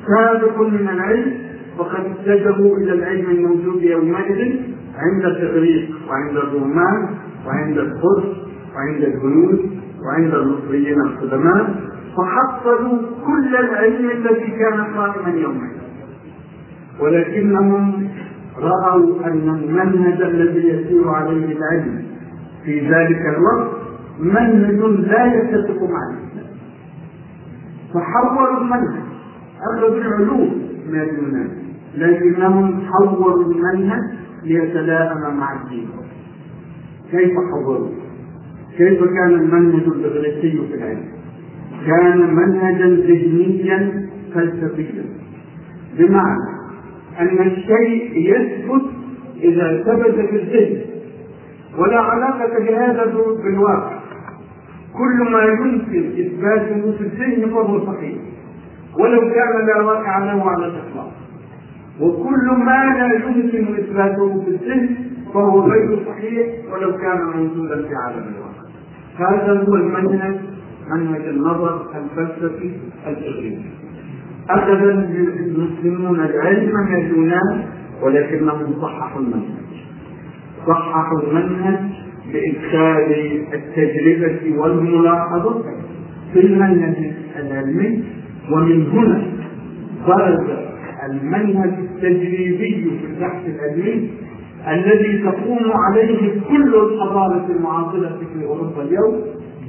سابق من العلم فقد اتجهوا إلى العلم الموجود يومئذ عند التغريق وعند الرومان وعند الفرس وعند الهنود وعند المصريين القدماء فحصلوا كل العلم الذي كان قائما يومئذ ولكنهم رأوا أن المنهج الذي يسير عليه العلم في ذلك الوقت منهج لا يتفق مع الإسلام فحوروا المنهج أخذوا العلوم من اليونان لكنهم حوروا المنهج ليتلائم مع الدين كيف حوروا؟ كيف كان المنهج الإغريقي في العلم؟ كان منهجا ذهنيا فلسفيا. بمعنى أن الشيء يثبت إذا ثبت في الذهن ولا علاقة لهذا بالواقع. كل ما يمكن إثباته في الذهن فهو صحيح ولو كان لا واقع له على الإطلاق. وكل ما لا يمكن إثباته في الذهن فهو غير صحيح ولو كان موجودا في عالم الواقع. هذا هو المنهج منهج النظر الفلسفي الإغريقي أخذ المسلمون العلم من اليونان ولكنهم صححوا المنهج. صححوا المنهج بإدخال التجربة والملاحظة في المنهج العلمي. ومن هنا برز المنهج التجريبي في البحث العلمي الذي تقوم عليه كل الحضارة المعاصرة في أوروبا اليوم.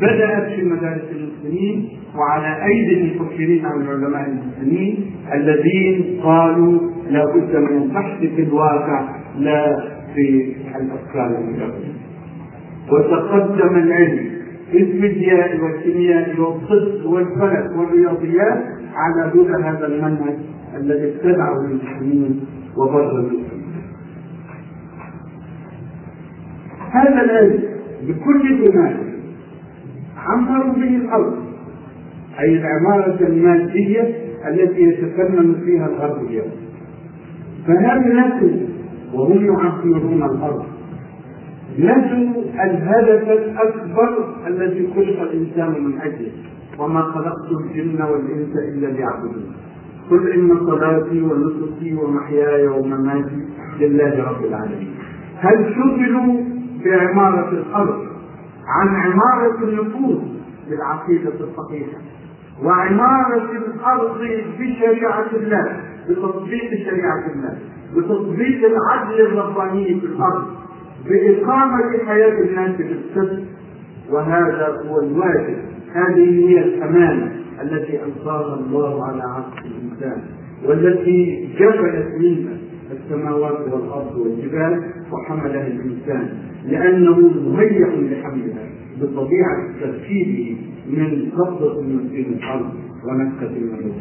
بدأت في مدارس المسلمين وعلى أيدي المفكرين أو العلماء المسلمين الذين قالوا لا بد من البحث في الواقع لا في الأفكار المجردة وتقدم العلم في الفيزياء والكيمياء والطب والفلك والرياضيات على دون هذا المنهج الذي اتبعه المسلمين وبرزوا هذا العلم بكل جمال عمروا به الأرض. أي العمارة المادية التي يتفنن فيها الغرب اليوم. فهل نكن وهم يعمرون الأرض. نسوا الهدف الأكبر الذي خلق الإنسان من أجله وما خلقت الجن والإنس إلا ليعبدون. قل إن صلاتي ونسكي ومحياي ومماتي لله رب العالمين. هل شغلوا بعمارة الأرض؟ عن عمارة النفوس بالعقيدة الصحيحة وعمارة الأرض بشريعة الله بتطبيق شريعة الله بتطبيق العدل الرباني في الأرض بإقامة حياة الناس بالسبب وهذا هو الواجب. هذه هي الأمانة التي ألقاها الله على عقل الإنسان والتي جبلت منها السماوات والأرض والجبال. وحملها الإنسان لأنه مهيأ لحملها بطبيعة تركيبه من قبضة من دين الأرض ونكهة من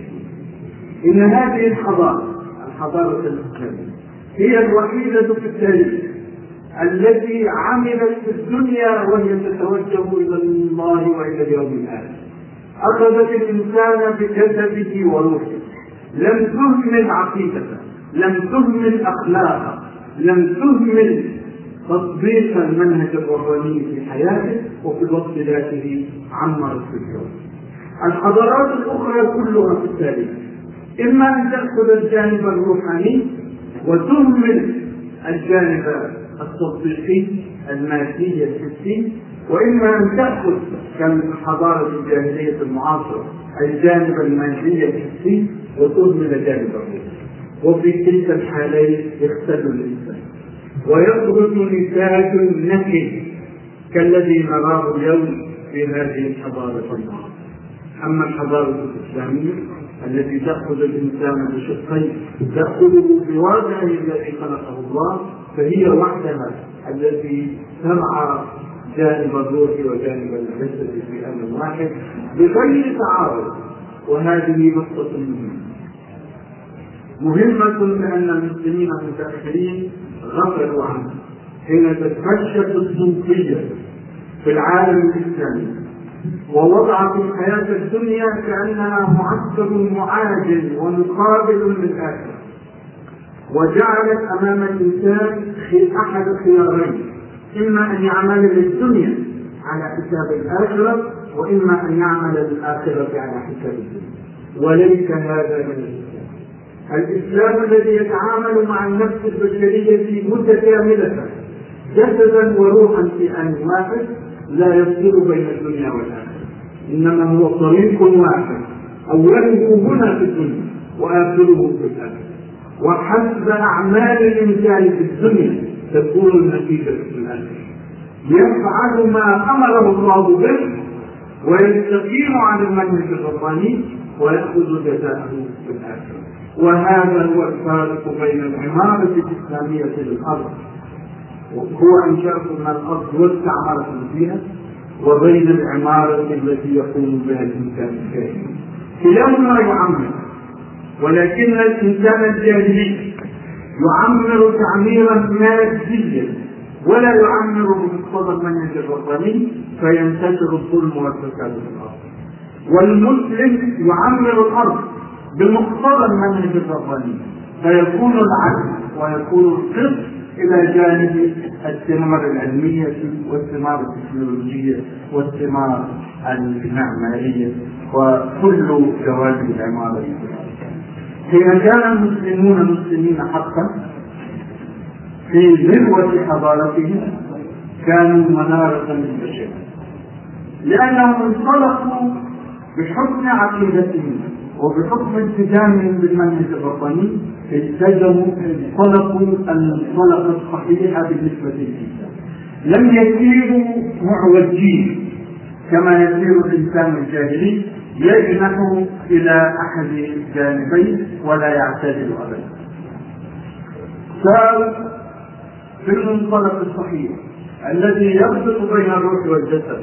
إن هذه الحضارة الحضارة الإسلامية هي الوحيدة في التاريخ التي عملت في الدنيا وهي تتوجه إلى الله وإلى اليوم الآخر. أخذت الإنسان بجسده وروحه. لم تهمل عقيدته لم تهمل أخلاقه. لم تهمل تطبيق المنهج الرباني في حياته وفي الوقت ذاته في الكون. الحضارات الأخرى كلها في التاريخ إما أن تأخذ الجانب الروحاني وتهمل الجانب التطبيقي المادي الحسي وإما أن تأخذ كالحضارة الجاهلية المعاصرة الجانب المادي الحسي وتهمل جانب الروح وفي كلتا الحالين يختل الإنسان. ويخرج نتاج نكد كالذي نراه اليوم في هذه الحضارة المعاصرة أما الحضارة الإسلامية التي تأخذ الإنسان بشقين تأخذه بواقعه الذي خلقه الله فهي وحدها التي ترعى جانب الروح وجانب الجسد في أمر واحد بغير تعارض. وهذه نقطة مهمة. مهمة لأن المسلمين المتأخرين غفلوا عنها حين تتفشت الصوفية في العالم الإسلامي ووضعت الحياة الدنيا كأنها معسكر معاجل ومقابل للآخرة. وجعلت أمام الإنسان أحد خيارين إما أن يعمل للدنيا على حساب الآخرة وإما أن يعمل للآخرة على حساب الدنيا. وليس هذا من الإسلام الذي يتعامل مع النفس البشرية متكاملة جسدا وروحا في آن واحد لا يفصل بين الدنيا والآخرة. إنما هو طريق واحد أوله هنا في الدنيا وآخره في الآخرة. وحسب أعمال الإنسان في الدنيا تكون النتيجة في الآخرة. يفعل ما أمره الله به ويستقيم عن المنهج الرباني ويأخذ جزاءه في الآخرة. وهذا هو الفارق بين العمارة الإسلامية للأرض هو أنشأكم من الأرض واستعمركم فيها وبين العمارة التي يقوم بها الإنسان الكائن كلاهما يعمر ولكن الإنسان الجاهلي يعمر تعميرا ماديا ولا يعمر بمقتضى المنهج الرباني فينتشر الظلم والفساد في الأرض. والمسلم يعمر الأرض بمقتضى المنهج الرباني. فيكون العدل ويكون القسط إلى جانب الثمار العلمية والثمار التكنولوجية والثمار المعمارية وكل جوانب العمارة. حين كان المسلمون مسلمين حقا في ذروة حضارتهم كانوا منارة للبشر لأنهم انطلقوا بحكم عقيدتهم. وبحكم التزامهم بالمنهج الرباني التزموا انطلقوا المنطلقة الصحيحة بالنسبة للإنسان. لم يسيروا معوجين كما يسير الإنسان الجاهلي يجنح إلى أحد الجانبين ولا يعتدل أبدا. ساروا في المنطلق الصحيح الذي يربط بين الروح والجسد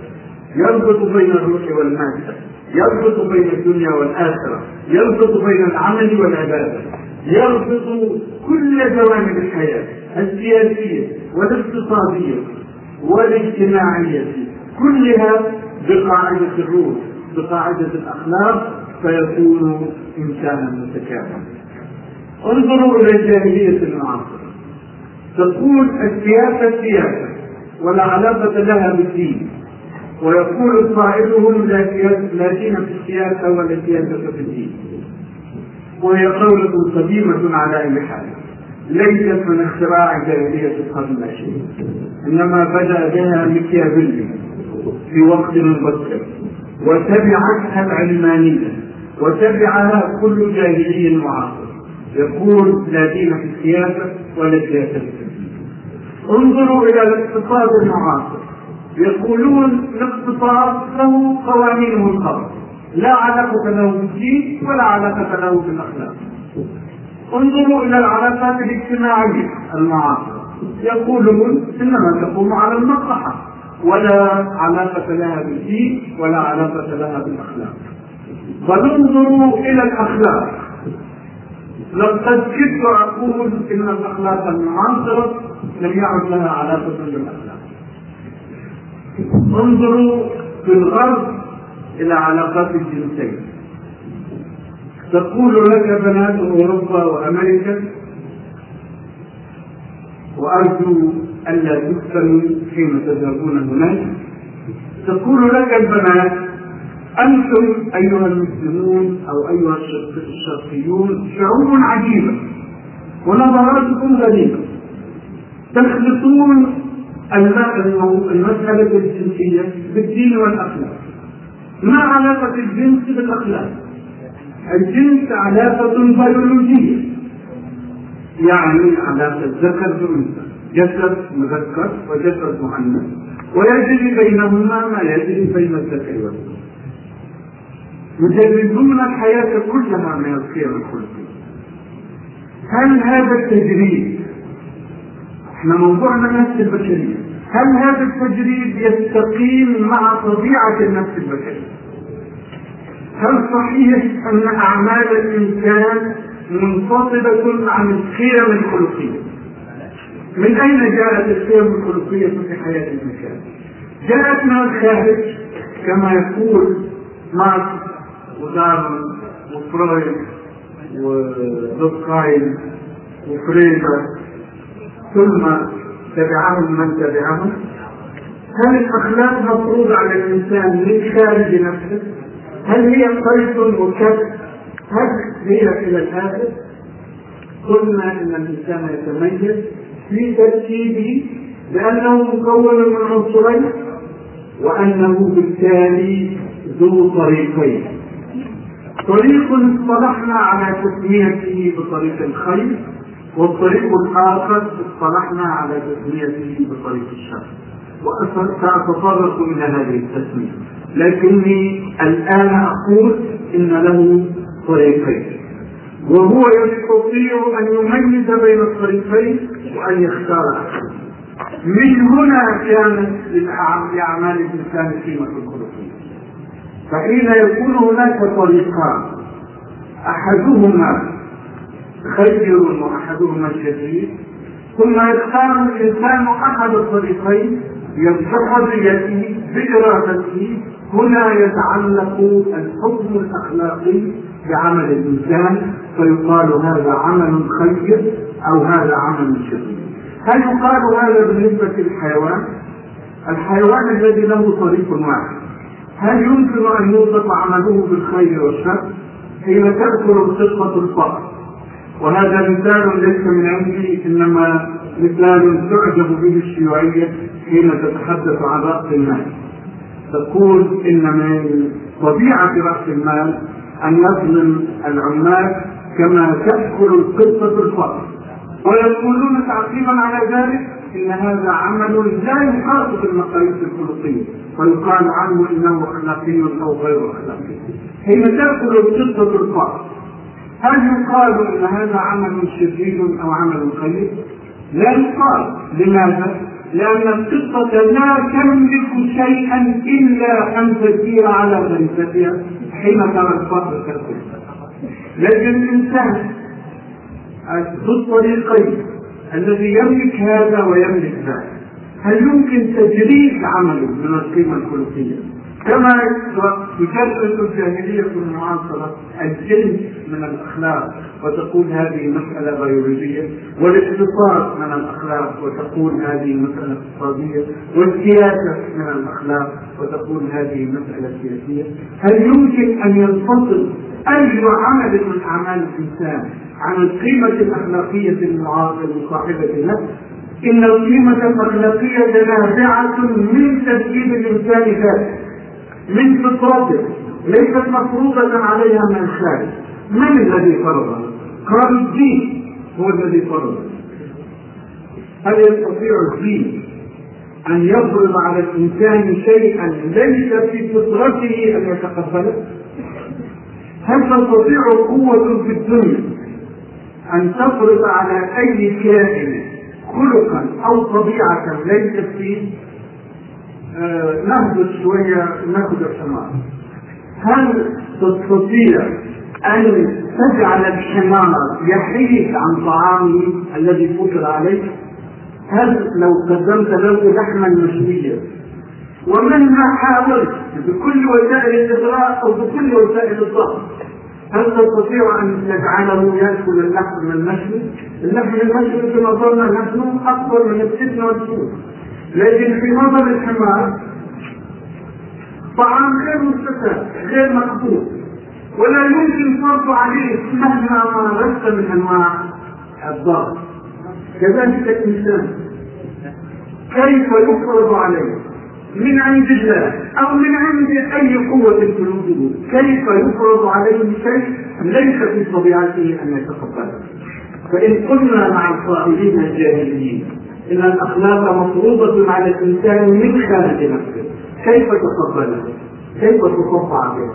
يربط بين الروح والمادة يربط بين الدنيا والآخرة يربط بين العمل والعبادة يربط كل جوانب الحياة السياسية والاقتصادية والاجتماعية كلها بقاعدة الروح بقاعدة الأخلاق فيكون إنسانا متكاملا. انظروا إلى الجاهلية المعاصرة تقول السياسة سياسة ولا علاقة لها بالدين. ويقول قائلهم لا في السياسة ولا سياسة في الدين. وهي قولة قديمة على أي حال. ليست من اختراع جاهلية القرن العشرين. إنما بدأ بها ميكيافيلي في وقت مبكر. وتبعتها العلمانية. وتبعها كل جاهلي معاصر. يقول لا دين في السياسة ولا سياسة في الدين. انظروا إلى الاقتصاد المعاصر. يقولون الاقتصاد له قوانينه الخاصة. لا علاقة له بالدين ولا علاقة له بالأخلاق. انظروا إلى العلاقات الاجتماعية المعاصرة. يقولون إنما تقوم على المصلحة. ولا علاقة لها بالدين ولا علاقة لها بالأخلاق. انظروا إلى الأخلاق. لقد كدت أقول إن الأخلاق المعاصرة لم يعد لها علاقة بالأخلاق. انظروا في الغرب إلى علاقات الجنسين. تقول لك بنات أوروبا وأمريكا وأرجو ألا تفتنوا حين تذهبون هناك. تقول لك البنات أنتم أيها المسلمون أو أيها الشرقيون شعوب عجيبة ونظراتكم غريبة. تخلطون المسألة الجنسية بالدين والأخلاق. ما علاقة الجنس بالأخلاق؟ الجنس علاقة بيولوجية يعني علاقة ذكر بأنثى جسد مذكر وجسد مؤنث ويجري بينهما ما يجري بين الذكر والأنثى. يجردون الحياة كلها من القيم الخلقية هل هذا التجريد إحنا موضوعنا النفس البشرية. هل هذا التجريد يستقيم مع طبيعة النفس البشرية هل صحيح أن أعمال الإنسان منفصلة عن القيم الخلقية من أين جاءت القيم الخلقية في حياة الإنسان؟ جاءت من الخارج كما يقول ماركس ودارون وفرويد ودوكاين وفريدا ثم تبعهم من تبعهم هل الأخلاق مفروضة على الإنسان من خارج نفسه؟ هل هي قيس وكف؟ هل هي إلى الآخر؟ قلنا إن الإنسان يتميز في تركيبه بأنه مكون من عنصرين وأنه بالتالي ذو طريقين طريق اصطلحنا على تسميته بطريق الخير والطريق الآخر اصطلحنا على تسميته بطريق الشر وسأتطرق إلى هذه التسمية. لكني الآن أقول إن له طريقين. وهو يستطيع أن يميز بين الطريقين وأن يختار أحد. من هنا كانت لأعمال الإنسان قيمة الخلقية فحين يكون هناك طريقان أحدهما خير وأحدهما شرير ثم يختار الانسان أحد الطريقين بيده بإرادته. هنا يتعلق الحكم الأخلاقي بعمل الإنسان فيقال هذا عمل خير أو هذا عمل شرير هل يقال هذا بالنسبة للحيوان؟ الحيوان الذي له طريق واحد. هل يمكن أن يوصف عمله بالخير والشر؟ حين تذكر القصة الفقر. وهذا مثال ليس من عندي إنما مثال تعجب به الشيوعية حين تتحدث عن رأس المال. تقول إن من طبيعة رأس المال أن يظلم العمال كما تذكر القصة الفقر. ويقولون تعقيبا على ذلك إن هذا عمل لا يخالف المقاييس الخلقيه ويقال عنه إنه أخلاقي أو غير أخلاقي. حين تأكل القطه الفقر هل يقال إن هذا عمل شرير أو عمل خير؟ لا يقال لماذا؟ لأن القطة لا تملك شيئا إلا أن تسير على غريزتها حين ترى الفقر تأكل لكن الإنسان ذو الطريقين الذي يملك هذا ويملك ذاك هل يمكن تجريد عمله من القيمة الخلقية؟ كما تجرد الجاهلية المعاصرة الجنس من الأخلاق وتقول هذه مسألة بيولوجية والاقتصاد من الأخلاق وتقول هذه مسألة اقتصادية والسياسة من الأخلاق وتقول هذه مسألة سياسية. هل يمكن أن ينفصل أي عمل من أعمال الإنسان عن القيمة الأخلاقية المصاحبة له؟ إن القيمة الأخلاقية نابعة من تركيب الإنسان ذاته. من فطرته ليست مفروضة عليها من الخارج من الذي فرضها؟ قال الدين هو الذي فرضها هل يستطيع الدين أن يفرض على الإنسان شيئا ليس في فطرته أن يتقبله؟ هل تستطيع قوة في الدنيا أن تفرض على أي كائن خلقا أو طبيعة ليست فيه نهبط شوية ناخذ الحمار هل تستطيع أن تجعل الحمار يحيد عن طعامه الذي فطر عليه؟ هل لو قدمت له لحما مشويا ومهما حاولت بكل وسائل الإغراء أو بكل وسائل الضغط هل تستطيع أن تجعله يأكل اللحم المشوي؟ اللحم المشوي في نظرنا نحن أكبر من السن والسوء لكن في نظر الحمار طعام غير مستفاد غير مقبول. ولا يمكن فرض عليه مهما مارست من أنواع الضغط كذلك الإنسان كيف يفرض عليه؟ من عند الله أو من عند أي قوة في الوجود كيف يفرض عليه شيء ليس في طبيعته أن يتقبله؟ فإن قلنا مع القائلين الجاهليين ان الأخلاق مفروضة على الإنسان من خارج نفسه كيف تقبلها؟ كيف تصفع بها؟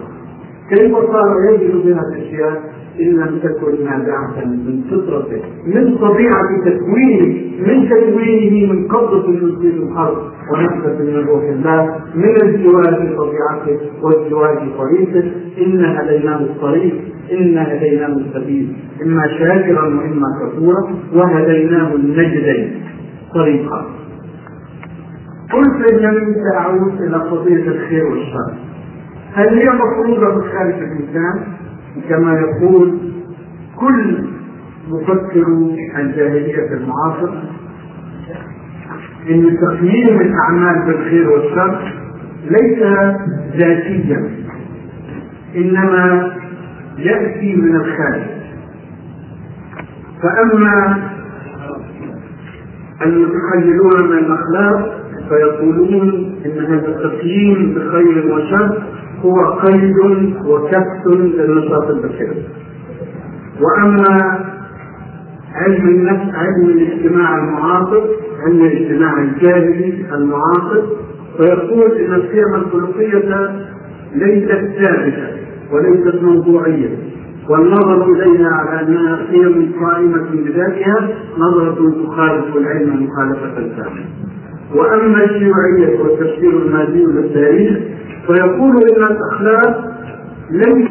كيف صار يجد بها الأشياء إن لم تكن نابعة من فطرته من طبيعة تكوينه من تكوينه من قبضة في الحرب ونفسه من روح الله من ازدواج طبيعته وازدواج طريقه إن هديناه الطريق إن هديناه السبيل إما شاكرا وإما كفورا وهديناه النجدين طريقا قلت انني ساعود إلى قضية الخير والشر. هل هي مفروضة من خارج الانسان كما يقول كل مفكر الجاهلية المعاصر إن تقييم الأعمال بالخير والشر ليس ذاتيا إنما يأتي من الخارج. فأما المتخيلون من الأخلاق فيقولون إن هذا التقييم بخير وشر هو قيد وكبت للنشاط البشري. وأما علم النفس علم الاجتماع المعاصر علم الاجتماع الجاهلي المعاصر فيقول إن القيم الخلقية ليست ثابته وليست موضوعية. والنظر إليها على انها قيم قائمة بذاتها نظرة تخالف العلم مخالفة تامه وأما الشيوعية والتفسير المادي للتاريخ فيقول إن الأخلاق ليس